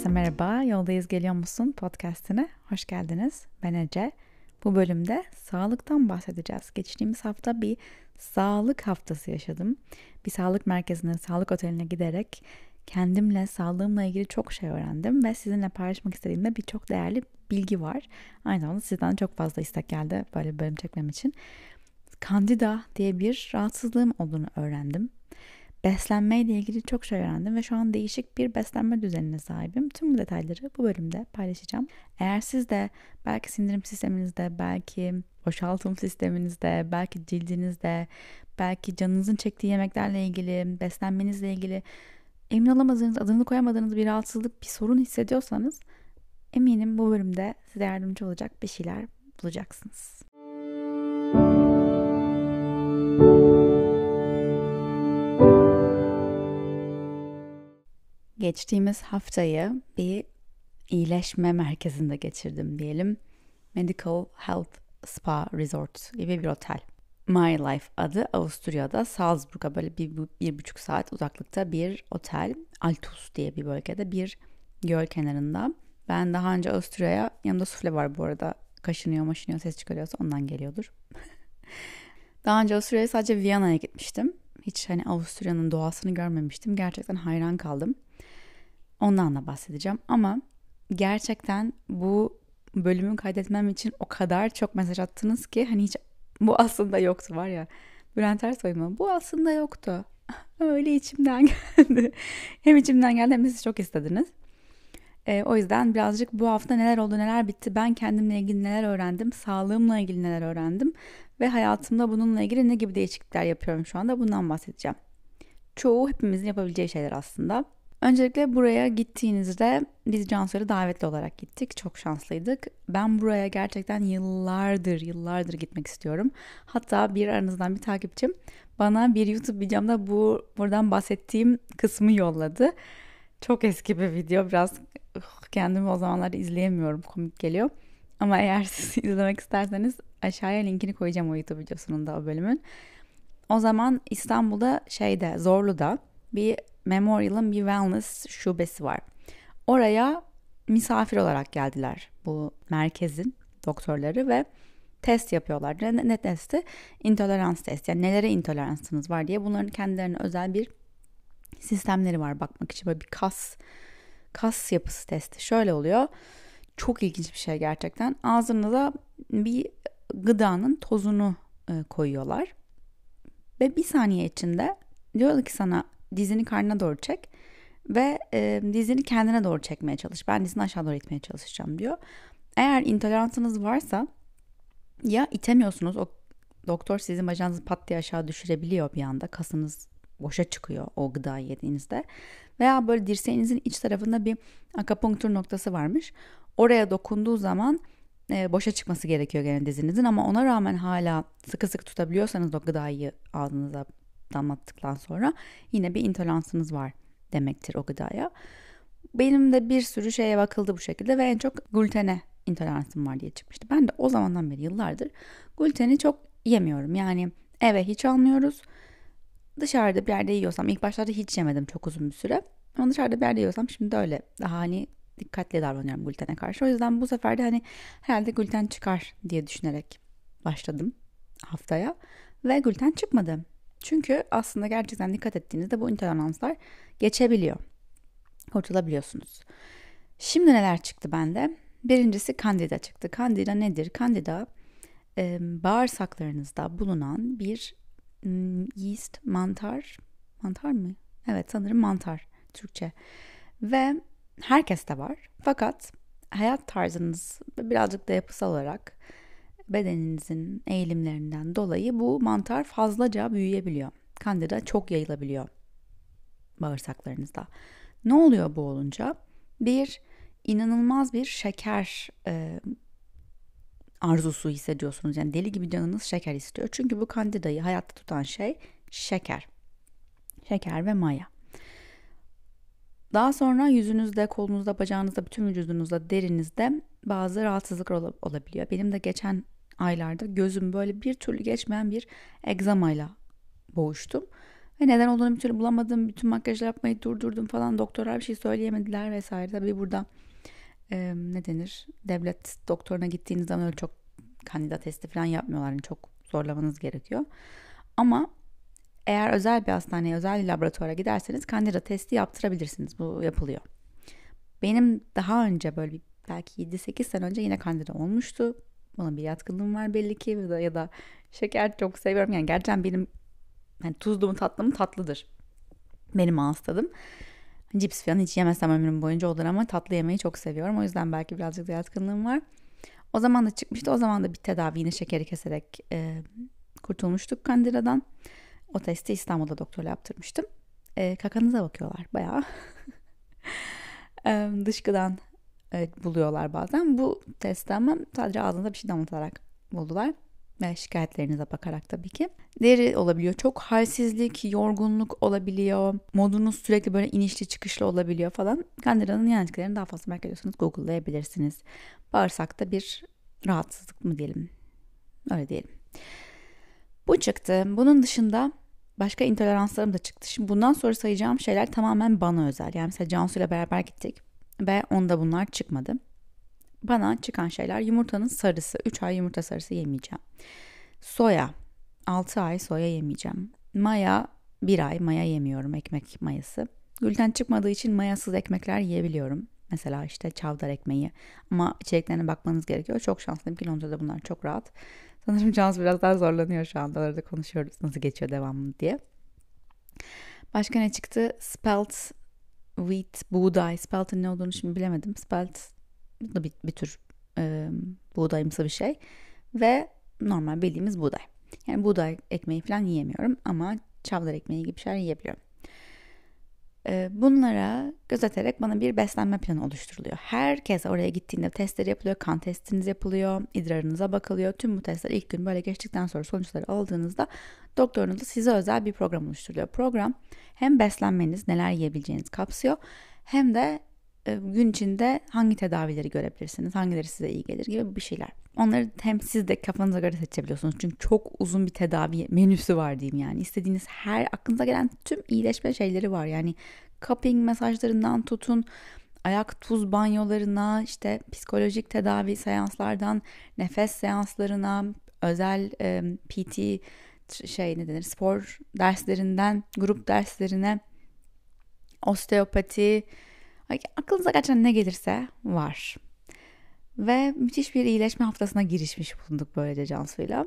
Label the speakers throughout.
Speaker 1: Herkese merhaba. Yoldayız geliyor musun podcastine? Hoş geldiniz. Ben Ece. Bu bölümde sağlıktan bahsedeceğiz. Geçtiğimiz hafta bir sağlık haftası yaşadım. Bir sağlık merkezine, sağlık oteline giderek kendimle, sağlığımla ilgili çok şey öğrendim ve sizinle paylaşmak istediğimde birçok değerli bilgi var. Aynı zamanda sizden çok fazla istek geldi böyle bir bölüm çekmem için. Kandida diye bir rahatsızlığım olduğunu öğrendim beslenmeyle ilgili çok şey öğrendim ve şu an değişik bir beslenme düzenine sahibim. Tüm bu detayları bu bölümde paylaşacağım. Eğer siz de belki sindirim sisteminizde, belki boşaltım sisteminizde, belki cildinizde, belki canınızın çektiği yemeklerle ilgili, beslenmenizle ilgili emin olamadığınız, adını koyamadığınız bir rahatsızlık, bir sorun hissediyorsanız eminim bu bölümde size yardımcı olacak bir şeyler bulacaksınız. Geçtiğimiz haftayı bir iyileşme merkezinde geçirdim diyelim. Medical Health Spa Resort gibi bir otel. My Life adı Avusturya'da Salzburg'a böyle bir, bir buçuk saat uzaklıkta bir otel. Altus diye bir bölgede bir göl kenarında. Ben daha önce Avusturya'ya yanımda sufle var bu arada. Kaşınıyor maşınıyor ses çıkarıyorsa ondan geliyordur. daha önce Avusturya'ya sadece Viyana'ya gitmiştim. Hiç hani Avusturya'nın doğasını görmemiştim. Gerçekten hayran kaldım. Ondan da bahsedeceğim ama gerçekten bu bölümü kaydetmem için o kadar çok mesaj attınız ki hani hiç bu aslında yoktu var ya. Bülent Ersoy mu? Bu aslında yoktu. Öyle içimden geldi. hem içimden geldi hem de siz çok istediniz. E, o yüzden birazcık bu hafta neler oldu neler bitti ben kendimle ilgili neler öğrendim sağlığımla ilgili neler öğrendim ve hayatımda bununla ilgili ne gibi değişiklikler yapıyorum şu anda bundan bahsedeceğim. Çoğu hepimizin yapabileceği şeyler aslında. Öncelikle buraya gittiğinizde biz Cansu'ya davetli olarak gittik. Çok şanslıydık. Ben buraya gerçekten yıllardır, yıllardır gitmek istiyorum. Hatta bir aranızdan bir takipçim bana bir YouTube videomda bu buradan bahsettiğim kısmı yolladı. Çok eski bir video. Biraz kendimi o zamanlarda izleyemiyorum. Komik geliyor. Ama eğer siz izlemek isterseniz aşağıya linkini koyacağım o YouTube videosunun da o bölümün. O zaman İstanbul'da şeyde Zorlu'da bir Memorial'ın bir wellness şubesi var. Oraya misafir olarak geldiler bu merkezin doktorları ve test yapıyorlar. Ne, ne testi? İntolerans testi. Yani nelere intoleransınız var diye bunların kendilerine özel bir sistemleri var bakmak için. Böyle bir kas kas yapısı testi. Şöyle oluyor. Çok ilginç bir şey gerçekten. Ağzınıza bir gıdanın tozunu e, koyuyorlar. Ve bir saniye içinde diyorlar ki sana dizini karnına doğru çek ve e, dizini kendine doğru çekmeye çalış. Ben dizini aşağı doğru itmeye çalışacağım diyor. Eğer intoleransınız varsa ya itemiyorsunuz o doktor sizin bacağınızı pat diye aşağı düşürebiliyor bir anda. Kasınız boşa çıkıyor o gıdayı yediğinizde. Veya böyle dirseğinizin iç tarafında bir akapunktur noktası varmış. Oraya dokunduğu zaman e, boşa çıkması gerekiyor gene dizinizin ama ona rağmen hala sıkı sıkı tutabiliyorsanız o gıdayı ağzınıza damlattıktan sonra yine bir intoleransınız var demektir o gıdaya. Benim de bir sürü şeye bakıldı bu şekilde ve en çok glutene intoleransım var diye çıkmıştı. Ben de o zamandan beri yıllardır gluteni çok yemiyorum. Yani eve hiç almıyoruz. Dışarıda bir yerde yiyorsam ilk başlarda hiç yemedim çok uzun bir süre. Ama dışarıda bir yerde yiyorsam şimdi de öyle daha hani dikkatli davranıyorum glutene karşı. O yüzden bu sefer de hani herhalde gluten çıkar diye düşünerek başladım haftaya. Ve gluten çıkmadı. Çünkü aslında gerçekten dikkat ettiğinizde bu intoleranslar geçebiliyor. Kurtulabiliyorsunuz. Şimdi neler çıktı bende? Birincisi kandida çıktı. Kandida nedir? Kandida e, bağırsaklarınızda bulunan bir yeast mantar. Mantar mı? Evet sanırım mantar Türkçe. Ve herkeste var. Fakat hayat tarzınız birazcık da yapısal olarak bedeninizin eğilimlerinden dolayı bu mantar fazlaca büyüyebiliyor. Kandida çok yayılabiliyor bağırsaklarınızda. Ne oluyor bu olunca? Bir, inanılmaz bir şeker e, arzusu hissediyorsunuz. Yani deli gibi canınız şeker istiyor. Çünkü bu kandidayı hayatta tutan şey şeker. Şeker ve maya. Daha sonra yüzünüzde, kolunuzda, bacağınızda, bütün vücudunuzda, derinizde bazı rahatsızlıklar olabiliyor. Benim de geçen aylarda gözüm böyle bir türlü geçmeyen bir egzamayla boğuştum. Ve neden olduğunu bir türlü bulamadım. Bütün makyajlar yapmayı durdurdum falan. Doktorlar bir şey söyleyemediler vesaire. Tabii burada e, ne denir? Devlet doktoruna gittiğiniz zaman öyle çok kandida testi falan yapmıyorlar. Yani çok zorlamanız gerekiyor. Ama eğer özel bir hastaneye, özel bir laboratuvara giderseniz kandida testi yaptırabilirsiniz. Bu yapılıyor. Benim daha önce böyle belki 7-8 sene önce yine kandida olmuştu. Buna bir yatkınlığım var belli ki ya da, ya da şeker çok seviyorum. Yani gerçekten benim yani tuzlu mu tatlı mı tatlıdır. Benim ağız tadım. Cips falan hiç yemesem ömrüm boyunca olur ama tatlı yemeyi çok seviyorum. O yüzden belki birazcık da yatkınlığım var. O zaman da çıkmıştı. O zaman da bir tedavi yine şekeri keserek e, kurtulmuştuk kandidadan. O testi İstanbul'da doktorla yaptırmıştım. E, kakanıza bakıyorlar bayağı. e, dışkıdan e, buluyorlar bazen. Bu testte ama sadece ağzınıza bir şey damlatarak buldular. Ve şikayetlerinize bakarak tabii ki. Deri olabiliyor. Çok halsizlik, yorgunluk olabiliyor. Modunuz sürekli böyle inişli çıkışlı olabiliyor falan. Kandida'nın yan etkilerini daha fazla merak ediyorsanız Google'layabilirsiniz. Bağırsakta bir rahatsızlık mı diyelim. Öyle diyelim. Bu çıktı. Bunun dışında başka intoleranslarım da çıktı. Şimdi bundan sonra sayacağım şeyler tamamen bana özel. Yani mesela Cansu ile beraber gittik ve onda bunlar çıkmadı. Bana çıkan şeyler yumurtanın sarısı. 3 ay yumurta sarısı yemeyeceğim. Soya. 6 ay soya yemeyeceğim. Maya 1 ay maya yemiyorum ekmek mayası. Gluten çıkmadığı için mayasız ekmekler yiyebiliyorum. Mesela işte çavdar ekmeği. Ama içeriklerine bakmanız gerekiyor. Çok şanslıyım ki Londra'da bunlar çok rahat. Sanırım Cansu biraz daha zorlanıyor şu anda. Arada konuşuyoruz nasıl geçiyor devamlı diye. Başka ne çıktı? Spelt wheat, buğday. Spelt'in ne olduğunu şimdi bilemedim. Spelt da bir, bir tür e, buğdayımsı bir şey. Ve normal bildiğimiz buğday. Yani buğday ekmeği falan yiyemiyorum ama çavdar ekmeği gibi şeyler yiyebiliyorum. Ee, bunlara gözeterek bana bir beslenme planı oluşturuluyor. Herkes oraya gittiğinde testleri yapılıyor, kan testiniz yapılıyor, idrarınıza bakılıyor. Tüm bu testler ilk gün böyle geçtikten sonra sonuçları aldığınızda doktorunuz da size özel bir program oluşturuyor. Program hem beslenmeniz, neler yiyebileceğiniz kapsıyor hem de gün içinde hangi tedavileri görebilirsiniz, hangileri size iyi gelir gibi bir şeyler. Onları hem siz de kafanıza göre seçebiliyorsunuz. Çünkü çok uzun bir tedavi menüsü var diyeyim yani. İstediğiniz her aklınıza gelen tüm iyileşme şeyleri var. Yani cupping mesajlarından tutun ayak tuz banyolarına, işte psikolojik tedavi seanslardan nefes seanslarına, özel e, PT şey ne denir spor derslerinden grup derslerine osteopati aklınıza gerçekten ne gelirse var. Ve müthiş bir iyileşme haftasına girişmiş bulunduk böylece Cansu'yla.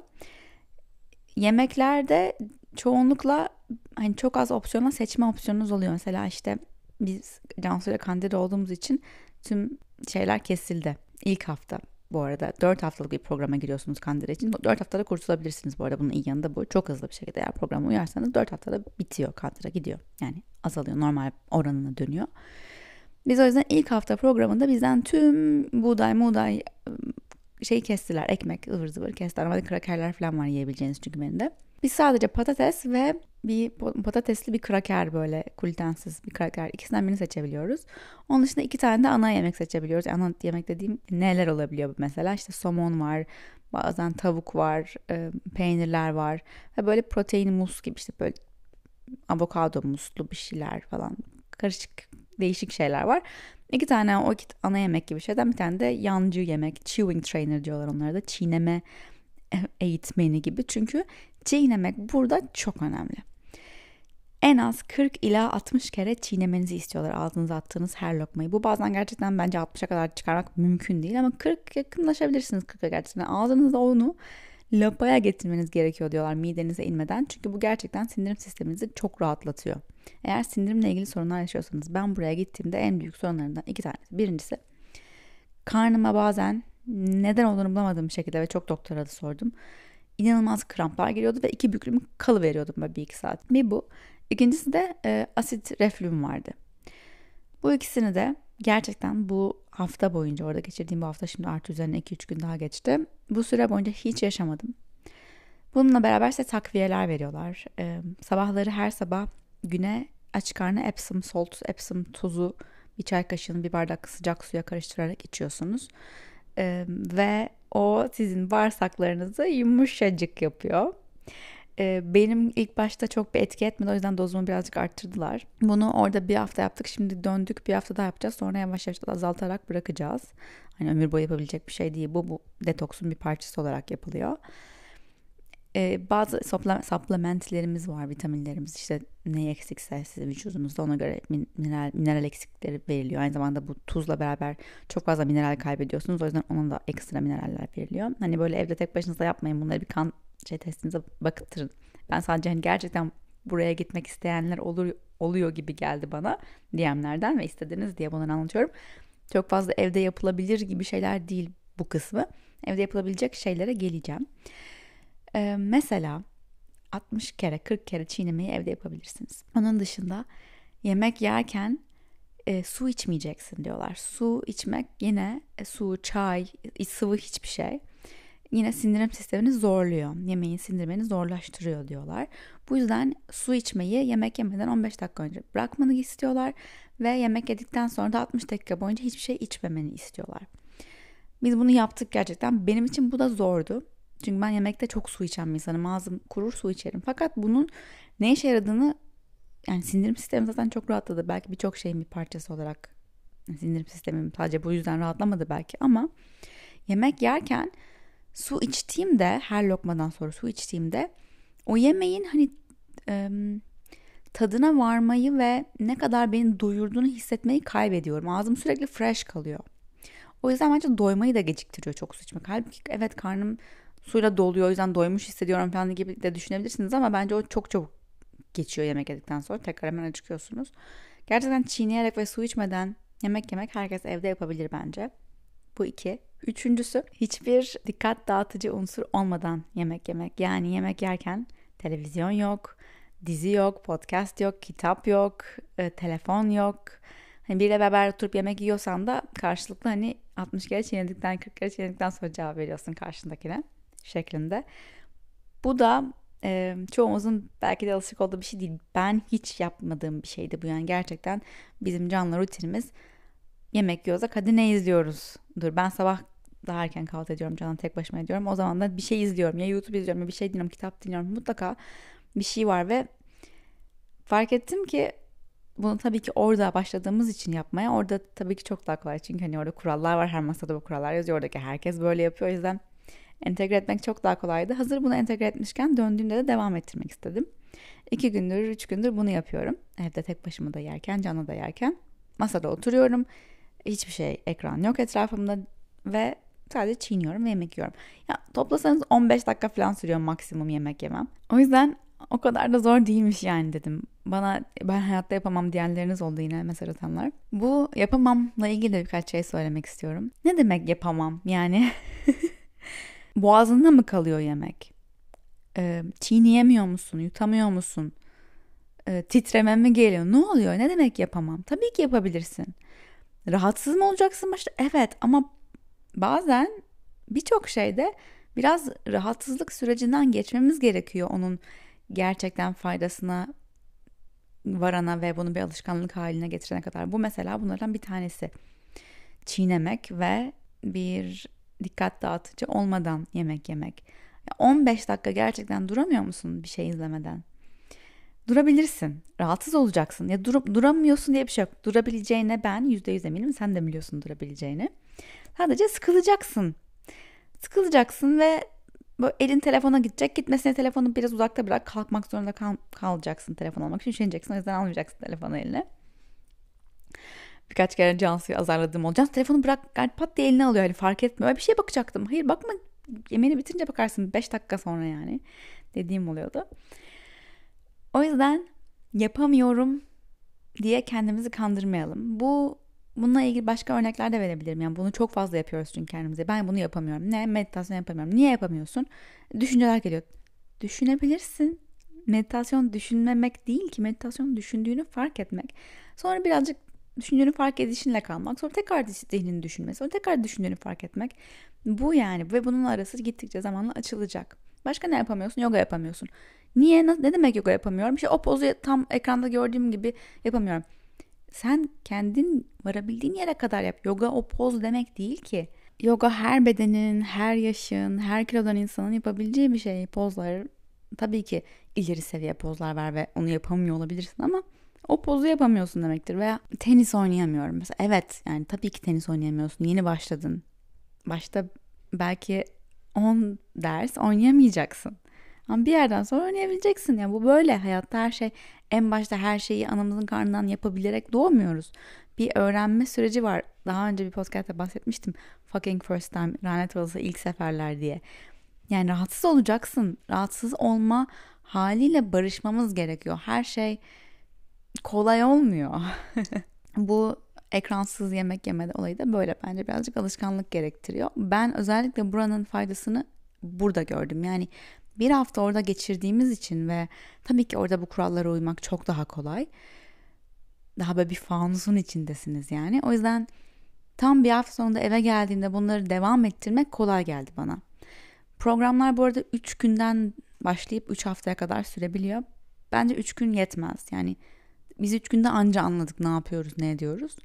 Speaker 1: Yemeklerde çoğunlukla hani çok az opsiyona seçme opsiyonunuz oluyor. Mesela işte biz Cansu'yla kandida olduğumuz için tüm şeyler kesildi. İlk hafta bu arada 4 haftalık bir programa giriyorsunuz kandida için. 4 haftada kurtulabilirsiniz bu arada. Bunun iyi yanı da bu. Çok hızlı bir şekilde eğer programa uyarsanız 4 haftada bitiyor kandida gidiyor. Yani azalıyor normal oranına dönüyor. Biz o yüzden ilk hafta programında bizden tüm buğday, muğday şey kestiler. Ekmek, ıvır zıvır kestiler. Ama krakerler falan var yiyebileceğiniz çünkü benim de. Biz sadece patates ve bir patatesli bir kraker böyle glutensiz bir kraker ikisinden birini seçebiliyoruz. Onun dışında iki tane de ana yemek seçebiliyoruz. Ana yemek dediğim neler olabiliyor mesela işte somon var, bazen tavuk var, peynirler var ve böyle protein mus gibi işte böyle avokado muslu bir şeyler falan karışık değişik şeyler var. İki tane o iki ana yemek gibi şeyden bir tane de yancı yemek, chewing trainer diyorlar onlara da. Çiğneme eğitmeni gibi. Çünkü çiğnemek burada çok önemli. En az 40 ila 60 kere çiğnemenizi istiyorlar ağzınıza attığınız her lokmayı. Bu bazen gerçekten bence 60'a kadar çıkarmak mümkün değil ama 40 yakınlaşabilirsiniz 40'a gerçekten. Ağzınızda onu lapaya getirmeniz gerekiyor diyorlar midenize inmeden. Çünkü bu gerçekten sindirim sisteminizi çok rahatlatıyor. Eğer sindirimle ilgili sorunlar yaşıyorsanız ben buraya gittiğimde en büyük sorunlarından iki tanesi. Birincisi karnıma bazen neden olduğunu bulamadığım şekilde ve çok doktora da sordum. İnanılmaz kramplar geliyordu ve iki büklüm kalı veriyordum böyle bir iki saat. Bir bu. İkincisi de e, asit reflüm vardı. Bu ikisini de gerçekten bu hafta boyunca orada geçirdiğim bu hafta şimdi artı üzerine 2-3 gün daha geçti. Bu süre boyunca hiç yaşamadım. Bununla beraber size takviyeler veriyorlar. Ee, sabahları her sabah güne aç karnı Epsom salt, Epsom tuzu bir çay kaşığını bir bardak sıcak suya karıştırarak içiyorsunuz. Ee, ve o sizin bağırsaklarınızı yumuşacık yapıyor. Ee, benim ilk başta çok bir etki etmedi o yüzden dozumu birazcık arttırdılar. Bunu orada bir hafta yaptık şimdi döndük bir hafta daha yapacağız sonra yavaş yavaş azaltarak bırakacağız. Hani ömür boyu yapabilecek bir şey değil bu bu detoksun bir parçası olarak yapılıyor. Ee, bazı supplementlerimiz var, vitaminlerimiz işte ne eksikse sizin vücudunuzda ona göre mineral, mineral eksikleri veriliyor. Aynı zamanda bu tuzla beraber çok fazla mineral kaybediyorsunuz. O yüzden onun da ekstra mineraller veriliyor. Hani böyle evde tek başınıza yapmayın. Bunları bir kan şey testinize bakıttırın. Ben sadece hani gerçekten buraya gitmek isteyenler olur oluyor gibi geldi bana DM'lerden ve istediniz diye bunları anlatıyorum. Çok fazla evde yapılabilir gibi şeyler değil bu kısmı. Evde yapılabilecek şeylere geleceğim. Ee, mesela 60 kere 40 kere çiğnemeyi evde yapabilirsiniz. Onun dışında yemek yerken e, su içmeyeceksin diyorlar. Su içmek yine e, su, çay, sıvı hiçbir şey yine sindirim sistemini zorluyor. Yemeği sindirmeni zorlaştırıyor diyorlar. Bu yüzden su içmeyi yemek yemeden 15 dakika önce bırakmanı istiyorlar ve yemek yedikten sonra da 60 dakika boyunca hiçbir şey içmemeni istiyorlar. Biz bunu yaptık gerçekten. Benim için bu da zordu. Çünkü ben yemekte çok su içen bir insanım. Ağzım kurur su içerim. Fakat bunun ne işe yaradığını yani sindirim sistemi zaten çok rahatladı. Belki birçok şeyin bir parçası olarak sindirim sistemim sadece bu yüzden rahatlamadı belki ama yemek yerken su içtiğimde her lokmadan sonra su içtiğimde o yemeğin hani e, tadına varmayı ve ne kadar beni doyurduğunu hissetmeyi kaybediyorum. Ağzım sürekli fresh kalıyor. O yüzden bence doymayı da geciktiriyor çok su içmek. Halbuki evet karnım suyla doluyor o yüzden doymuş hissediyorum falan gibi de düşünebilirsiniz ama bence o çok çabuk geçiyor yemek yedikten sonra tekrar hemen acıkıyorsunuz. Gerçekten çiğneyerek ve su içmeden yemek yemek herkes evde yapabilir bence. Bu iki. Üçüncüsü hiçbir dikkat dağıtıcı unsur olmadan yemek yemek. Yani yemek yerken televizyon yok, dizi yok, podcast yok, kitap yok, e, telefon yok. Hani biriyle beraber oturup yemek yiyorsan da karşılıklı hani 60 kere çiğnedikten 40 kere çiğnedikten sonra cevap veriyorsun karşındakine şeklinde. Bu da e, çoğumuzun belki de alışık olduğu bir şey değil. Ben hiç yapmadığım bir şeydi bu yani gerçekten bizim canlı rutinimiz yemek yiyorsak hadi ne izliyoruz? Dur ben sabah daha erken kahvaltı ediyorum canım tek başıma ediyorum. O zaman da bir şey izliyorum ya YouTube izliyorum ya bir şey dinliyorum kitap dinliyorum mutlaka bir şey var ve fark ettim ki bunu tabii ki orada başladığımız için yapmaya orada tabii ki çok daha kolay çünkü hani orada kurallar var her masada bu kurallar yazıyor oradaki herkes böyle yapıyor o yüzden entegre etmek çok daha kolaydı. Hazır bunu entegre etmişken döndüğümde de devam ettirmek istedim. İki gündür, üç gündür bunu yapıyorum. Evde tek başıma da yerken, canlı da yerken. Masada oturuyorum. Hiçbir şey, ekran yok etrafımda ve sadece çiğniyorum ve yemek yiyorum. Ya toplasanız 15 dakika falan sürüyor maksimum yemek yemem. O yüzden o kadar da zor değilmiş yani dedim. Bana ben hayatta yapamam diyenleriniz oldu yine mesaj atanlar. Bu yapamamla ilgili birkaç şey söylemek istiyorum. Ne demek yapamam? Yani boğazında mı kalıyor yemek? Ee, çiğneyemiyor musun? Yutamıyor musun? Ee, titreme mi geliyor? Ne oluyor? Ne demek yapamam? Tabii ki yapabilirsin. Rahatsız mı olacaksın başta? Evet ama bazen birçok şeyde biraz rahatsızlık sürecinden geçmemiz gerekiyor onun gerçekten faydasına varana ve bunu bir alışkanlık haline getirene kadar. Bu mesela bunlardan bir tanesi. Çiğnemek ve bir dikkat dağıtıcı olmadan yemek yemek. 15 dakika gerçekten duramıyor musun bir şey izlemeden? Durabilirsin. Rahatsız olacaksın. Ya durup duramıyorsun diye bir şey yok. Durabileceğine ben %100 eminim. Sen de biliyorsun durabileceğini. Sadece sıkılacaksın. Sıkılacaksın ve böyle elin telefona gidecek. Gitmesine telefonu biraz uzakta bırak. Kalkmak zorunda kal kalacaksın telefon almak için. Üşeneceksin. O yüzden almayacaksın telefonu eline. Birkaç kere Cansu'yu azarladığım oldu. Cansu telefonu bırak. Yani pat diye eline alıyor. Hani fark etmiyor. Öyle bir şeye bakacaktım. Hayır bakma. Yemeğini bitince bakarsın. 5 dakika sonra yani. Dediğim oluyordu. O yüzden yapamıyorum diye kendimizi kandırmayalım. Bu Bununla ilgili başka örnekler de verebilirim. Yani bunu çok fazla yapıyoruz çünkü kendimize. Ben bunu yapamıyorum. Ne? Meditasyon yapamıyorum. Niye yapamıyorsun? Düşünceler geliyor. Düşünebilirsin. Meditasyon düşünmemek değil ki. Meditasyon düşündüğünü fark etmek. Sonra birazcık düşündüğünü fark edişinle kalmak. Sonra tekrar zihnini düşünmesi. Sonra tekrar düşündüğünü fark etmek. Bu yani. Ve bunun arası gittikçe zamanla açılacak. Başka ne yapamıyorsun? Yoga yapamıyorsun. Niye? Ne demek yoga yapamıyorum? İşte o pozu tam ekranda gördüğüm gibi yapamıyorum. Sen kendin varabildiğin yere kadar yap. Yoga o poz demek değil ki. Yoga her bedenin, her yaşın, her kilodan insanın yapabileceği bir şey. Pozlar tabii ki ileri seviye pozlar ver ve onu yapamıyor olabilirsin ama o pozu yapamıyorsun demektir. Veya tenis oynayamıyorum mesela. Evet yani tabii ki tenis oynayamıyorsun. Yeni başladın. Başta belki 10 ders oynayamayacaksın. Ama bir yerden sonra oynayabileceksin. Yani bu böyle. Hayatta her şey en başta her şeyi anamızın karnından yapabilerek doğmuyoruz. Bir öğrenme süreci var. Daha önce bir podcast'ta bahsetmiştim. Fucking first time, lanet olası ilk seferler diye. Yani rahatsız olacaksın. Rahatsız olma haliyle barışmamız gerekiyor. Her şey kolay olmuyor. Bu ekransız yemek yeme olayı da böyle bence birazcık alışkanlık gerektiriyor. Ben özellikle buranın faydasını burada gördüm. Yani bir hafta orada geçirdiğimiz için ve tabii ki orada bu kurallara uymak çok daha kolay. Daha böyle bir fanusun içindesiniz yani. O yüzden tam bir hafta sonunda eve geldiğimde bunları devam ettirmek kolay geldi bana. Programlar bu arada 3 günden başlayıp 3 haftaya kadar sürebiliyor. Bence 3 gün yetmez. Yani biz 3 günde anca anladık ne yapıyoruz, ne ediyoruz.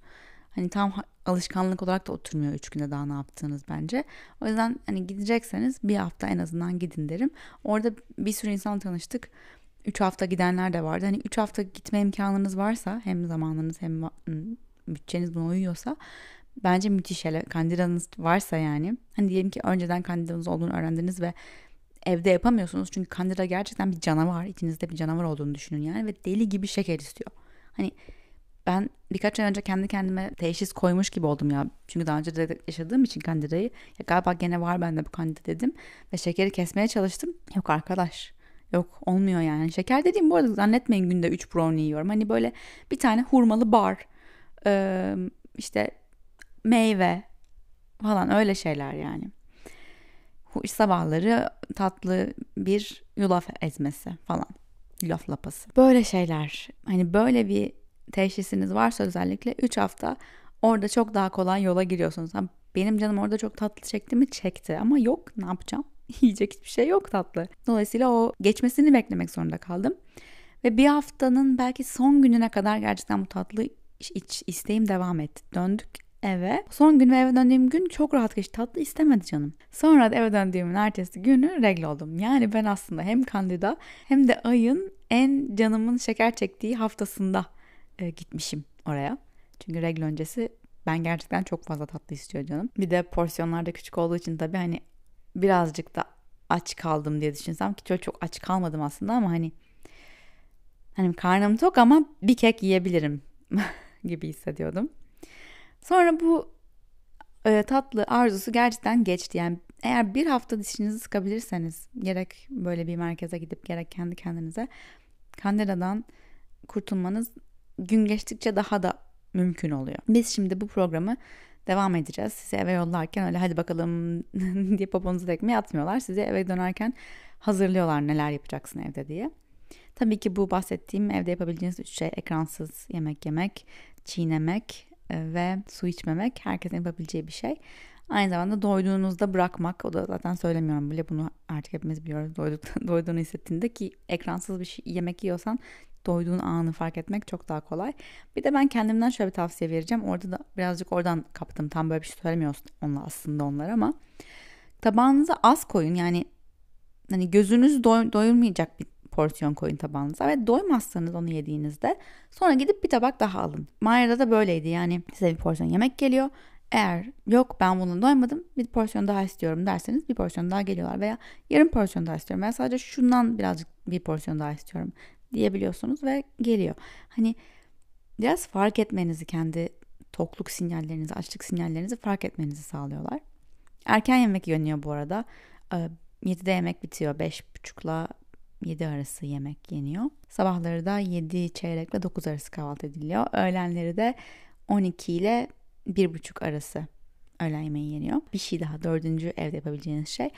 Speaker 1: Hani tam alışkanlık olarak da oturmuyor 3 günde daha ne yaptığınız bence. O yüzden hani gidecekseniz bir hafta en azından gidin derim. Orada bir sürü insan tanıştık. 3 hafta gidenler de vardı. Hani 3 hafta gitme imkanınız varsa hem zamanınız hem bütçeniz buna uyuyorsa bence müthiş hele kandidanız varsa yani. Hani diyelim ki önceden kandidanız olduğunu öğrendiniz ve evde yapamıyorsunuz. Çünkü kandida gerçekten bir canavar. İçinizde bir canavar olduğunu düşünün yani ve deli gibi şeker istiyor. Hani ben birkaç ay önce kendi kendime teşhis koymuş gibi oldum ya. Çünkü daha önce de yaşadığım için kandidayı ya galiba gene var bende bu kandida dedim. Ve şekeri kesmeye çalıştım. Yok arkadaş. Yok olmuyor yani. Şeker dediğim bu arada zannetmeyin günde 3 brownie yiyorum. Hani böyle bir tane hurmalı bar. İşte meyve falan öyle şeyler yani. Sabahları tatlı bir yulaf ezmesi falan. Yulaf lapası. Böyle şeyler. Hani böyle bir teşhisiniz varsa özellikle 3 hafta orada çok daha kolay yola giriyorsunuz. Benim canım orada çok tatlı çekti mi çekti ama yok ne yapacağım? Yiyecek hiçbir şey yok tatlı. Dolayısıyla o geçmesini beklemek zorunda kaldım. Ve bir haftanın belki son gününe kadar gerçekten bu tatlı iç isteğim devam etti. Döndük eve. Son gün ve eve döndüğüm gün çok rahat geçti. Tatlı istemedi canım. Sonra da eve döndüğümün ertesi günü regle oldum. Yani ben aslında hem kandida hem de ayın en canımın şeker çektiği haftasında e, gitmişim oraya. Çünkü regl öncesi ben gerçekten çok fazla tatlı istiyor canım. Bir de porsiyonlar da küçük olduğu için tabii hani birazcık da aç kaldım diye düşünsem ki çok çok aç kalmadım aslında ama hani hani karnım tok ama bir kek yiyebilirim gibi hissediyordum. Sonra bu e, tatlı arzusu gerçekten geçti. Yani eğer bir hafta dişinizi sıkabilirseniz gerek böyle bir merkeze gidip gerek kendi kendinize kandeladan kurtulmanız gün geçtikçe daha da mümkün oluyor. Biz şimdi bu programı devam edeceğiz. Sizi eve yollarken öyle hadi bakalım diye poponuzu tekmeye atmıyorlar. Sizi eve dönerken hazırlıyorlar neler yapacaksın evde diye. Tabii ki bu bahsettiğim evde yapabileceğiniz üç şey ekransız yemek yemek, çiğnemek e, ve su içmemek herkesin yapabileceği bir şey. Aynı zamanda doyduğunuzda bırakmak. O da zaten söylemiyorum bile bunu artık hepimiz biliyoruz. Doyduk, doyduğunu hissettiğinde ki ekransız bir şey, yemek yiyorsan doyduğun anı fark etmek çok daha kolay. Bir de ben kendimden şöyle bir tavsiye vereceğim. Orada da birazcık oradan kaptım. Tam böyle bir şey söylemiyorsun onunla aslında onlar ama tabağınıza az koyun. Yani hani gözünüz doy, doyurmayacak bir porsiyon koyun tabağınıza ve doymazsanız onu yediğinizde sonra gidip bir tabak daha alın. Maya'da da böyleydi yani size bir porsiyon yemek geliyor. Eğer yok ben bunu doymadım bir porsiyon daha istiyorum derseniz bir porsiyon daha geliyorlar veya yarım porsiyon daha istiyorum veya sadece şundan birazcık bir porsiyon daha istiyorum diyebiliyorsunuz ve geliyor. Hani biraz fark etmenizi kendi tokluk sinyallerinizi, açlık sinyallerinizi fark etmenizi sağlıyorlar. Erken yemek yeniyor bu arada. 7'de ee, yemek bitiyor. 5.30'la 7 arası yemek yeniyor. Sabahları da 7 çeyrekle 9 arası kahvaltı ediliyor. Öğlenleri de 12 ile 1.30 arası öğlen yemeği yeniyor. Bir şey daha dördüncü evde yapabileceğiniz şey.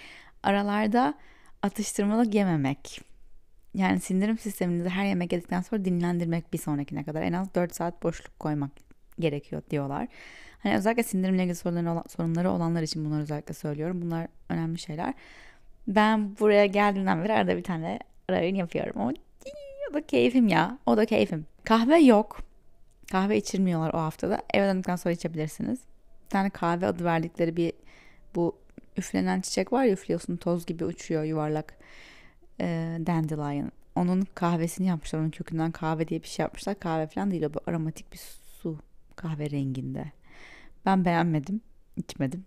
Speaker 1: Aralarda atıştırmalık yememek. Yani sindirim sisteminizi her yemek yedikten sonra dinlendirmek bir sonrakine kadar en az 4 saat boşluk koymak gerekiyor diyorlar. Hani özellikle sindirimle ilgili sorunları, sorunları olanlar için bunları özellikle söylüyorum. Bunlar önemli şeyler. Ben buraya geldiğimden beri arada bir tane ara yapıyorum. O, o da keyfim ya. O da keyfim. Kahve yok. Kahve içirmiyorlar o haftada. Eve döndükten sonra içebilirsiniz. Bir tane kahve adı verdikleri bir bu üflenen çiçek var ya üflüyorsun toz gibi uçuyor yuvarlak e, dandelion. Onun kahvesini yapmışlar. Onun kökünden kahve diye bir şey yapmışlar. Kahve falan değil o bu aromatik bir su kahve renginde. Ben beğenmedim. içmedim.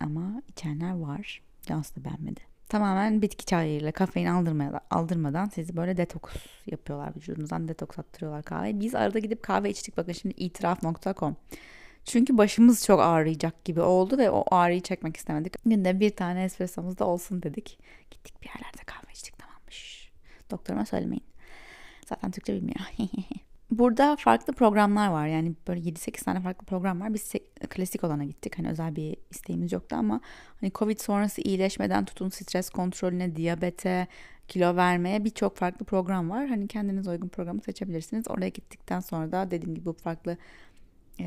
Speaker 1: Ama içenler var. Cansu da beğenmedi. Tamamen bitki çayıyla kafein aldırmadan, aldırmadan sizi böyle detoks yapıyorlar vücudunuzdan detoks attırıyorlar kahveyi. Biz arada gidip kahve içtik bakın şimdi itiraf.com. Çünkü başımız çok ağrıyacak gibi oldu ve o ağrıyı çekmek istemedik. Günde bir tane espressomuz da olsun dedik. Gittik bir yerlerde kahve içtik. Doktoruma söylemeyin. Zaten Türkçe bilmiyor. Burada farklı programlar var. Yani böyle 7-8 tane farklı program var. Biz klasik olana gittik. Hani özel bir isteğimiz yoktu ama hani Covid sonrası iyileşmeden tutun stres kontrolüne, diyabete, kilo vermeye birçok farklı program var. Hani kendiniz uygun programı seçebilirsiniz. Oraya gittikten sonra da dediğim gibi bu farklı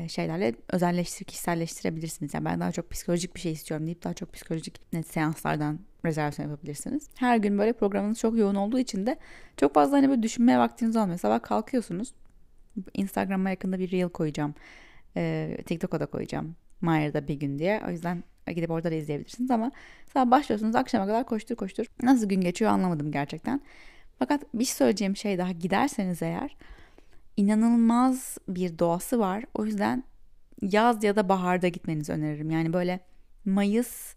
Speaker 1: şeylerle özelleştir, kişiselleştirebilirsiniz. Yani ben daha çok psikolojik bir şey istiyorum deyip daha çok psikolojik net seanslardan rezervasyon yapabilirsiniz. Her gün böyle programınız çok yoğun olduğu için de çok fazla hani böyle düşünmeye vaktiniz olmuyor. Sabah kalkıyorsunuz. Instagram'a yakında bir reel koyacağım. Ee, TikTok'a da koyacağım. Mayer'da bir gün diye. O yüzden gidip orada da izleyebilirsiniz ama sabah başlıyorsunuz akşama kadar koştur koştur. Nasıl gün geçiyor anlamadım gerçekten. Fakat bir söyleyeceğim şey daha giderseniz eğer inanılmaz bir doğası var. O yüzden yaz ya da baharda gitmenizi öneririm. Yani böyle Mayıs,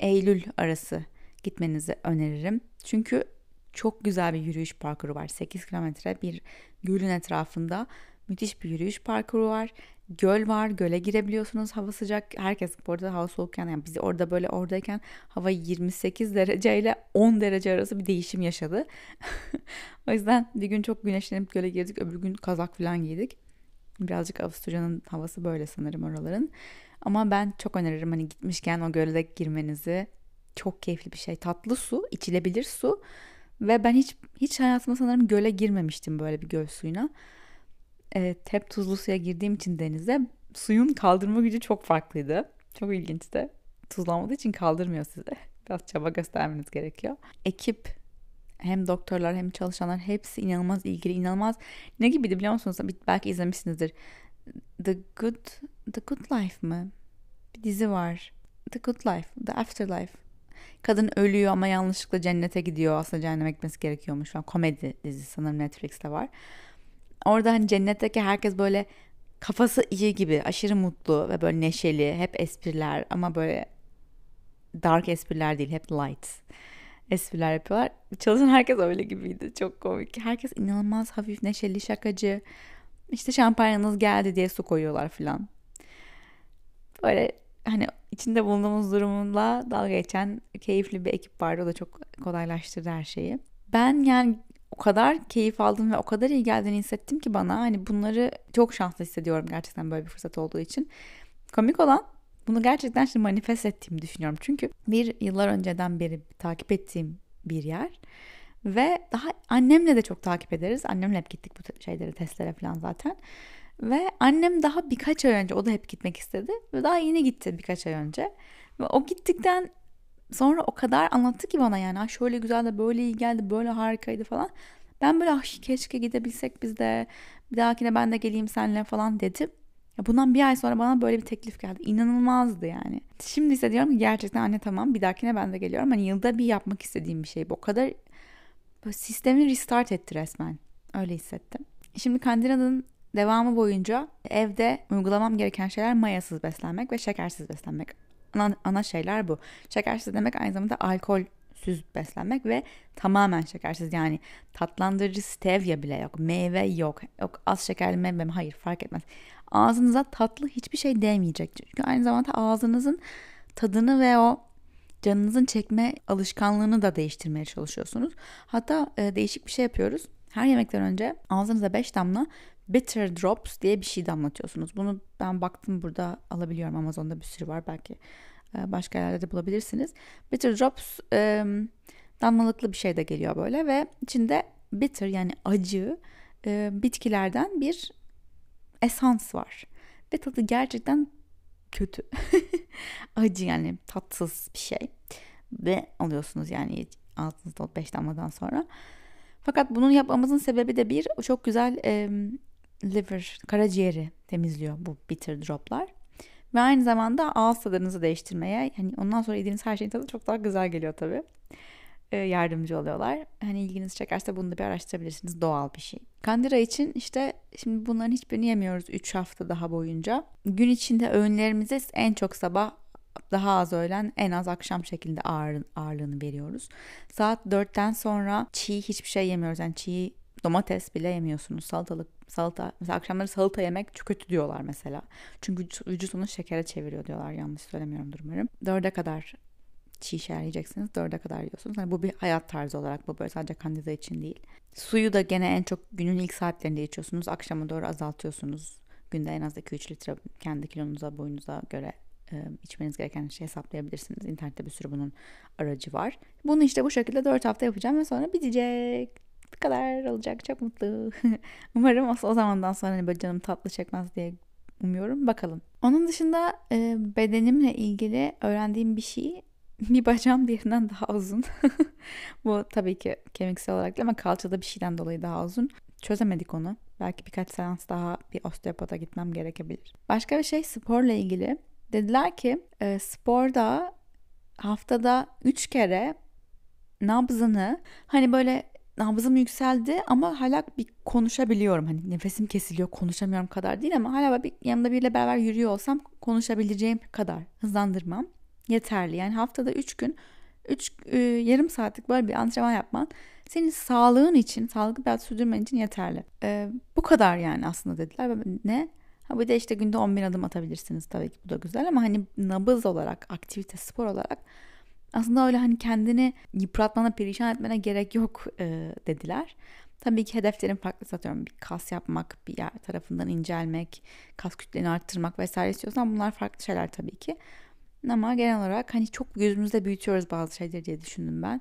Speaker 1: Eylül arası gitmenizi öneririm. Çünkü çok güzel bir yürüyüş parkuru var. 8 kilometre bir gölün etrafında müthiş bir yürüyüş parkuru var. Göl var, göle girebiliyorsunuz. Hava sıcak. Herkes bu arada hava soğukken yani biz orada böyle oradayken hava 28 derece ile 10 derece arası bir değişim yaşadı. o yüzden bir gün çok güneşlenip göle girdik. Öbür gün kazak falan giydik. Birazcık Avusturya'nın havası böyle sanırım oraların. Ama ben çok öneririm hani gitmişken o göle girmenizi. Çok keyifli bir şey. Tatlı su, içilebilir su ve ben hiç hiç hayatımda sanırım göle girmemiştim böyle bir göl suyuna. Evet, hep tuzlu suya girdiğim için denize suyun kaldırma gücü çok farklıydı. Çok ilginçti. Tuzlanmadığı için kaldırmıyor sizi. Biraz çaba göstermeniz gerekiyor. Ekip hem doktorlar hem çalışanlar hepsi inanılmaz ilgili, inanılmaz ne gibiydi biliyor musunuz? Belki izlemişsinizdir. The Good The Good Life mı? Bir dizi var. The Good Life, The Afterlife. Kadın ölüyor ama yanlışlıkla cennete gidiyor. Aslında cehenneme gitmesi gerekiyormuş. Komedi dizisi sanırım Netflix'te var. Orada hani cennetteki herkes böyle kafası iyi gibi, aşırı mutlu ve böyle neşeli, hep espriler ama böyle dark espriler değil, hep light espriler yapıyorlar. Çalışan herkes öyle gibiydi. Çok komik. Herkes inanılmaz hafif, neşeli, şakacı. İşte şampanyanız geldi diye su koyuyorlar falan. Böyle hani içinde bulunduğumuz durumla dalga geçen keyifli bir ekip vardı. O da çok kolaylaştırdı her şeyi. Ben yani o kadar keyif aldım ve o kadar iyi geldiğini hissettim ki bana. Hani bunları çok şanslı hissediyorum gerçekten böyle bir fırsat olduğu için. Komik olan bunu gerçekten şimdi manifest ettiğimi düşünüyorum. Çünkü bir yıllar önceden beri takip ettiğim bir yer. Ve daha annemle de çok takip ederiz. Annemle hep gittik bu şeyleri, testlere falan zaten. Ve annem daha birkaç ay önce o da hep gitmek istedi. Ve daha yeni gitti birkaç ay önce. Ve o gittikten sonra o kadar anlattı ki bana yani şöyle güzel de böyle iyi geldi böyle harikaydı falan. Ben böyle ah keşke gidebilsek biz de bir dahakine ben de geleyim seninle falan dedim. Ya bundan bir ay sonra bana böyle bir teklif geldi. İnanılmazdı yani. Şimdi ise diyorum ki gerçekten anne tamam bir dahakine ben de geliyorum. Hani yılda bir yapmak istediğim bir şey. Bu o kadar sistemi restart etti resmen. Öyle hissettim. Şimdi Kandila'nın devamı boyunca evde uygulamam gereken şeyler mayasız beslenmek ve şekersiz beslenmek ana, ana şeyler bu. Şekersiz demek aynı zamanda alkol süz beslenmek ve tamamen şekersiz yani tatlandırıcı stevia bile yok, meyve yok, yok az şekerli meyve mi? Hayır fark etmez. Ağzınıza tatlı hiçbir şey değmeyecek. Çünkü aynı zamanda ağzınızın tadını ve o canınızın çekme alışkanlığını da değiştirmeye çalışıyorsunuz. Hatta e, değişik bir şey yapıyoruz. Her yemekten önce ağzınıza 5 damla bitter drops diye bir şey damlatıyorsunuz. Bunu ben baktım burada alabiliyorum. Amazon'da bir sürü var. Belki e, başka yerlerde de bulabilirsiniz. Bitter drops e, damlalıklı bir şey de geliyor böyle ve içinde bitter yani acı e, bitkilerden bir esans var. Ve tadı gerçekten kötü. acı yani tatsız bir şey. Ve alıyorsunuz yani ağzınızda 5 damladan sonra. Fakat bunun yapmamızın sebebi de bir çok güzel e, liver, karaciğeri temizliyor bu bitter droplar. Ve aynı zamanda ağız tadınızı değiştirmeye, hani ondan sonra yediğiniz her şeyin tadı çok daha güzel geliyor tabii. e, yardımcı oluyorlar. Hani ilginizi çekerse bunu da bir araştırabilirsiniz. Doğal bir şey. Kandira için işte şimdi bunların hiçbirini yemiyoruz 3 hafta daha boyunca. Gün içinde öğünlerimize en çok sabah daha az öğlen en az akşam şekilde ağır, ağırlığını veriyoruz. Saat 4'ten sonra çiğ hiçbir şey yemiyoruz. Yani çiğ domates bile yemiyorsunuz. Salatalık, salata. Mesela akşamları salata yemek çok kötü diyorlar mesela. Çünkü vücut, onu şekere çeviriyor diyorlar. Yanlış söylemiyorumdur umarım. 4'e kadar çiğ şeyler yiyeceksiniz. 4'e kadar yiyorsunuz. Hani bu bir hayat tarzı olarak bu böyle sadece kandida için değil. Suyu da gene en çok günün ilk saatlerinde içiyorsunuz. Akşama doğru azaltıyorsunuz. Günde en az 2-3 litre kendi kilonuza boyunuza göre e, içmeniz gereken şey hesaplayabilirsiniz. İnternette bir sürü bunun aracı var. Bunu işte bu şekilde 4 hafta yapacağım ve sonra bitecek. Bu kadar olacak. Çok mutlu. Umarım o, zamandan sonra hani böyle canım tatlı çekmez diye umuyorum. Bakalım. Onun dışında bedenimle ilgili öğrendiğim bir şey bir bacağım diğerinden daha uzun. Bu tabii ki kemiksel olarak değil ama kalçada bir şeyden dolayı daha uzun. Çözemedik onu. Belki birkaç seans daha bir osteopata gitmem gerekebilir. Başka bir şey sporla ilgili. Dediler ki e, sporda haftada 3 kere nabzını hani böyle nabzım yükseldi ama hala bir konuşabiliyorum. Hani nefesim kesiliyor konuşamıyorum kadar değil ama hala bir yanımda biriyle beraber yürüyor olsam konuşabileceğim kadar hızlandırmam yeterli. Yani haftada 3 gün 3 e, yarım saatlik böyle bir antrenman yapman senin sağlığın için, sağlıklı bir hayat sürdürmen için yeterli. E, bu kadar yani aslında dediler. Ne? Ha bir de işte günde 10 bin adım atabilirsiniz tabii ki bu da güzel ama hani nabız olarak, aktivite, spor olarak aslında öyle hani kendini yıpratmana, perişan etmene gerek yok e, dediler. Tabii ki hedeflerim farklı satıyorum. Bir kas yapmak, bir yer tarafından incelmek, kas kütleni arttırmak vesaire istiyorsan bunlar farklı şeyler tabii ki. Ama genel olarak hani çok gözümüzde büyütüyoruz bazı şeyleri diye düşündüm ben.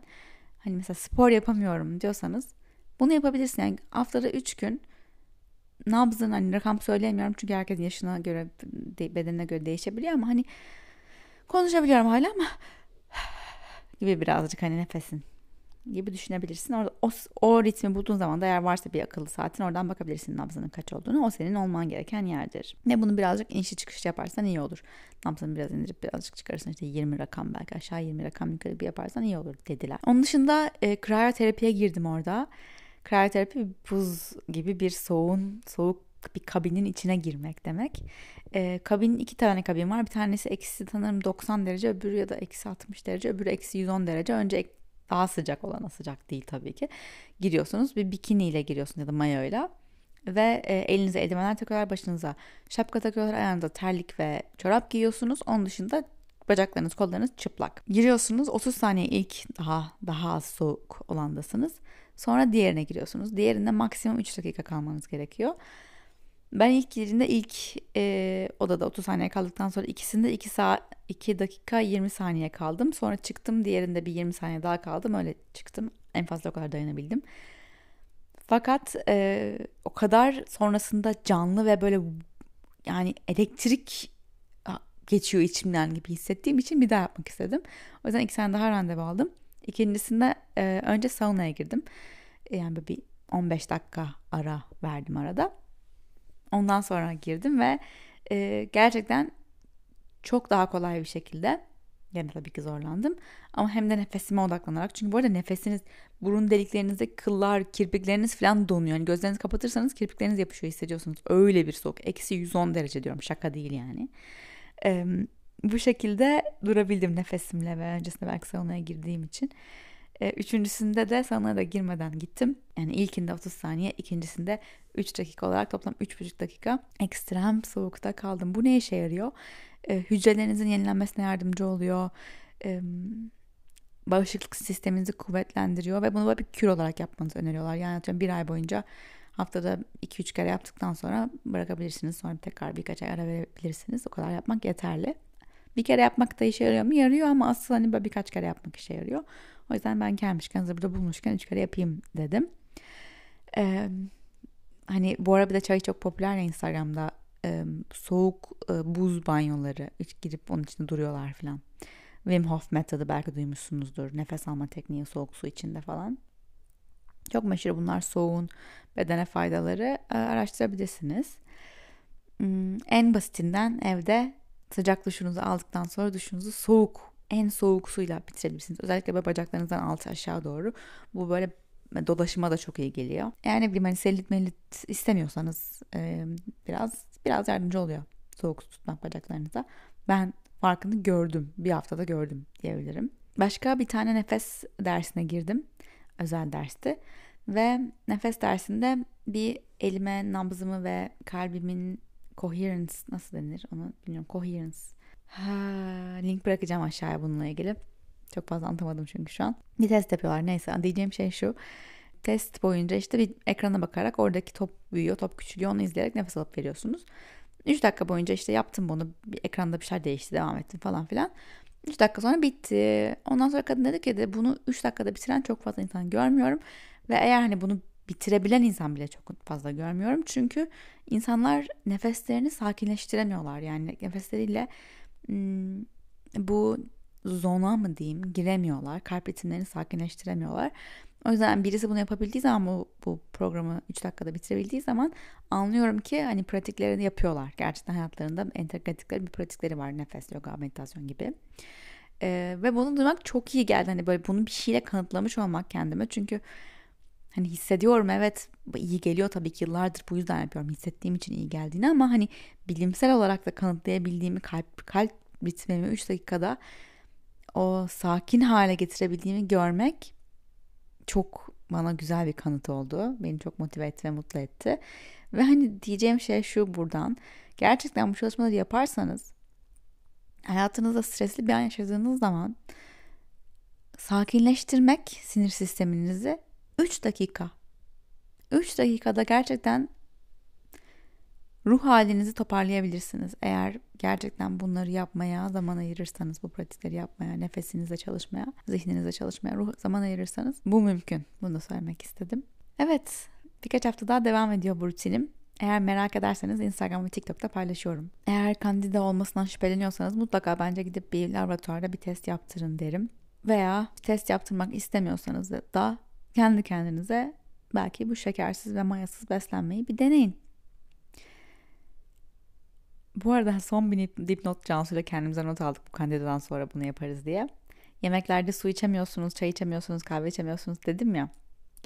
Speaker 1: Hani mesela spor yapamıyorum diyorsanız bunu yapabilirsin. Yani haftada 3 gün nabzın hani rakam söyleyemiyorum çünkü herkesin yaşına göre bedenine göre değişebiliyor ama hani konuşabiliyorum hala ama gibi birazcık hani nefesin gibi düşünebilirsin. Orada o, o ritmi bulduğun zaman da eğer varsa bir akıllı saatin oradan bakabilirsin nabzının kaç olduğunu. O senin olman gereken yerdir. Ne bunu birazcık inişi çıkış yaparsan iyi olur. Nabzını biraz indirip birazcık çıkarırsın işte 20 rakam belki aşağı 20 rakam yukarı bir yaparsan iyi olur dediler. Onun dışında e, kriyoterapiye girdim orada. Kriyoterapi buz gibi bir soğun, soğuk bir kabinin içine girmek demek. E, kabinin iki tane kabin var. Bir tanesi eksi sanırım 90 derece öbürü ya da eksi 60 derece öbürü eksi 110 derece. Önce daha sıcak olana sıcak değil tabii ki. Giriyorsunuz bir bikini ile giriyorsunuz ya da mayoyla ve e, elinize eldivenler takıyorlar başınıza şapka takıyorlar ayağınıza terlik ve çorap giyiyorsunuz onun dışında bacaklarınız kollarınız çıplak giriyorsunuz 30 saniye ilk daha daha az soğuk olandasınız sonra diğerine giriyorsunuz diğerinde maksimum 3 dakika kalmanız gerekiyor ben ilk girdiğimde ilk e, odada 30 saniye kaldıktan sonra ikisinde 2 saat 2 dakika 20 saniye kaldım. Sonra çıktım diğerinde bir 20 saniye daha kaldım. Öyle çıktım. En fazla o kadar dayanabildim. Fakat e, o kadar sonrasında canlı ve böyle yani elektrik geçiyor içimden gibi hissettiğim için bir daha yapmak istedim. O yüzden iki sene daha randevu aldım. İkincisinde e, önce saunaya girdim. Yani bir 15 dakika ara verdim arada. Ondan sonra girdim ve e, gerçekten çok daha kolay bir şekilde Gene tabii ki zorlandım. Ama hem de nefesime odaklanarak. Çünkü bu arada nefesiniz burun deliklerinizde kıllar, kirpikleriniz falan donuyor. Yani gözlerinizi kapatırsanız kirpikleriniz yapışıyor hissediyorsunuz. Öyle bir soğuk. Eksi 110 derece diyorum. Şaka değil yani. Ee, bu şekilde durabildim nefesimle ve öncesinde belki saunaya girdiğim için. Üçüncüsünde de saunaya da girmeden gittim. Yani ilkinde 30 saniye, ikincisinde 3 dakika olarak toplam 3,5 dakika ekstrem soğukta kaldım. Bu ne işe yarıyor? Hücrelerinizin yenilenmesine yardımcı oluyor. Bağışıklık sisteminizi kuvvetlendiriyor ve bunu bir kür olarak yapmanızı öneriyorlar. Yani atıyorum bir ay boyunca haftada 2-3 kere yaptıktan sonra bırakabilirsiniz. Sonra tekrar birkaç ay ara verebilirsiniz. O kadar yapmak yeterli. Bir kere yapmak da işe yarıyor mu? Yarıyor ama asıl hani böyle birkaç kere yapmak işe yarıyor. O yüzden ben gelmişken hazır burada bulmuşken üç kere yapayım dedim. Ee, hani bu arada bir de çay çok popüler ya Instagram'da e, soğuk e, buz banyoları hiç girip onun içinde duruyorlar falan. Wim Hof metodu belki duymuşsunuzdur. Nefes alma tekniği soğuk su içinde falan. Çok meşhur bunlar soğuğun bedene faydaları araştırabilirsiniz. Hmm, en basitinden evde sıcak duşunuzu aldıktan sonra duşunuzu soğuk en soğuk suyla bitirebilirsiniz. Özellikle böyle bacaklarınızdan altı aşağı doğru. Bu böyle dolaşıma da çok iyi geliyor. Yani ne bileyim hani selülit melit istemiyorsanız e, biraz biraz yardımcı oluyor soğuk su tutmak bacaklarınıza. Ben farkını gördüm. Bir haftada gördüm diyebilirim. Başka bir tane nefes dersine girdim. Özel dersti. Ve nefes dersinde bir elime nabzımı ve kalbimin coherence nasıl denir onu bilmiyorum. Coherence. Ha, link bırakacağım aşağıya bununla ilgili. Çok fazla anlatamadım çünkü şu an. Bir test yapıyorlar. Neyse diyeceğim şey şu. Test boyunca işte bir ekrana bakarak oradaki top büyüyor, top küçülüyor. Onu izleyerek nefes alıp veriyorsunuz. 3 dakika boyunca işte yaptım bunu. Bir ekranda bir şeyler değişti, devam ettim falan filan. 3 dakika sonra bitti. Ondan sonra kadın dedi ki de bunu 3 dakikada bitiren çok fazla insan görmüyorum. Ve eğer hani bunu bitirebilen insan bile çok fazla görmüyorum. Çünkü insanlar nefeslerini sakinleştiremiyorlar. Yani nefesleriyle hmm, bu zona mı diyeyim giremiyorlar. Kalp ritimlerini sakinleştiremiyorlar. O yüzden birisi bunu yapabildiği zaman bu, bu programı 3 dakikada bitirebildiği zaman anlıyorum ki hani pratiklerini yapıyorlar. Gerçekten hayatlarında entegre ettikleri bir pratikleri var. Nefes, yoga, meditasyon gibi. Ee, ve bunu duymak çok iyi geldi. Hani böyle bunu bir şeyle kanıtlamış olmak kendime. Çünkü hani hissediyorum evet iyi geliyor tabii ki yıllardır bu yüzden yapıyorum. Hissettiğim için iyi geldiğini ama hani bilimsel olarak da kanıtlayabildiğimi kalp kalp ritmimi 3 dakikada o sakin hale getirebildiğimi görmek çok bana güzel bir kanıt oldu. Beni çok motive etti ve mutlu etti. Ve hani diyeceğim şey şu buradan. Gerçekten bu çalışmaları yaparsanız hayatınızda stresli bir an yaşadığınız zaman sakinleştirmek sinir sisteminizi 3 dakika. 3 dakikada gerçekten ruh halinizi toparlayabilirsiniz. Eğer gerçekten bunları yapmaya zaman ayırırsanız, bu pratikleri yapmaya, nefesinize çalışmaya, zihninize çalışmaya ruh zaman ayırırsanız bu mümkün. Bunu da söylemek istedim. Evet, birkaç hafta daha devam ediyor bu rutinim. Eğer merak ederseniz Instagram ve TikTok'ta paylaşıyorum. Eğer kandida olmasından şüpheleniyorsanız mutlaka bence gidip bir laboratuvarda bir test yaptırın derim. Veya test yaptırmak istemiyorsanız da kendi kendinize belki bu şekersiz ve mayasız beslenmeyi bir deneyin. Bu arada son bir dipnot Cansu ile kendimize not aldık bu kandidadan sonra bunu yaparız diye. Yemeklerde su içemiyorsunuz, çay içemiyorsunuz, kahve içemiyorsunuz dedim ya.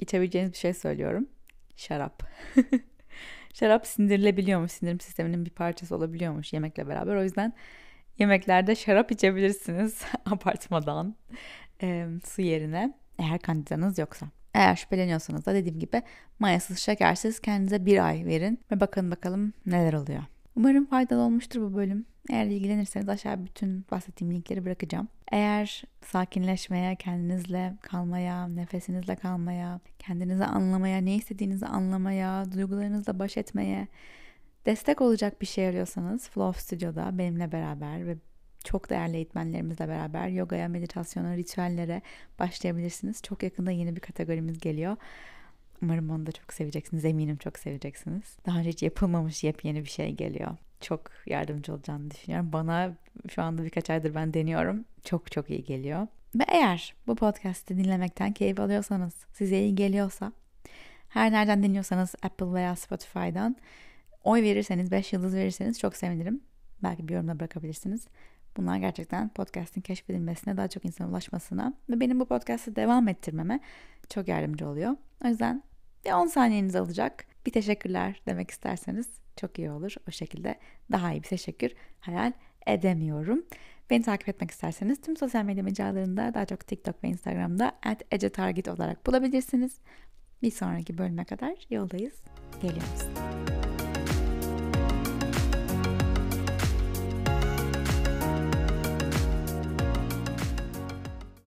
Speaker 1: İçebileceğiniz bir şey söylüyorum. Şarap. Şarap sindirilebiliyormuş. Sindirim sisteminin bir parçası olabiliyormuş yemekle beraber. O yüzden yemeklerde şarap içebilirsiniz apartmadan e, su yerine eğer kandidanız yoksa. Eğer şüpheleniyorsanız da dediğim gibi mayasız, şekersiz kendinize bir ay verin ve bakın bakalım neler oluyor. Umarım faydalı olmuştur bu bölüm. Eğer ilgilenirseniz aşağı bütün bahsettiğim linkleri bırakacağım. Eğer sakinleşmeye, kendinizle kalmaya, nefesinizle kalmaya, kendinizi anlamaya, ne istediğinizi anlamaya, duygularınızla baş etmeye destek olacak bir şey arıyorsanız Flow Studio'da benimle beraber ve çok değerli eğitmenlerimizle beraber yogaya, meditasyona, ritüellere başlayabilirsiniz. Çok yakında yeni bir kategorimiz geliyor. Umarım onu da çok seveceksiniz. Eminim çok seveceksiniz. Daha önce hiç yapılmamış yepyeni bir şey geliyor. Çok yardımcı olacağını düşünüyorum. Bana şu anda birkaç aydır ben deniyorum. Çok çok iyi geliyor. Ve eğer bu podcast'i dinlemekten keyif alıyorsanız, size iyi geliyorsa, her nereden dinliyorsanız Apple veya Spotify'dan oy verirseniz, 5 yıldız verirseniz çok sevinirim. Belki bir yorumda bırakabilirsiniz. Bunlar gerçekten podcast'in keşfedilmesine, daha çok insana ulaşmasına ve benim bu podcast'ı devam ettirmeme çok yardımcı oluyor. O yüzden bir 10 saniyeniz alacak. Bir teşekkürler demek isterseniz çok iyi olur. O şekilde daha iyi bir teşekkür hayal edemiyorum. Beni takip etmek isterseniz tüm sosyal medya mecralarında daha çok TikTok ve Instagram'da at olarak bulabilirsiniz. Bir sonraki bölüme kadar yoldayız. Geliyoruz.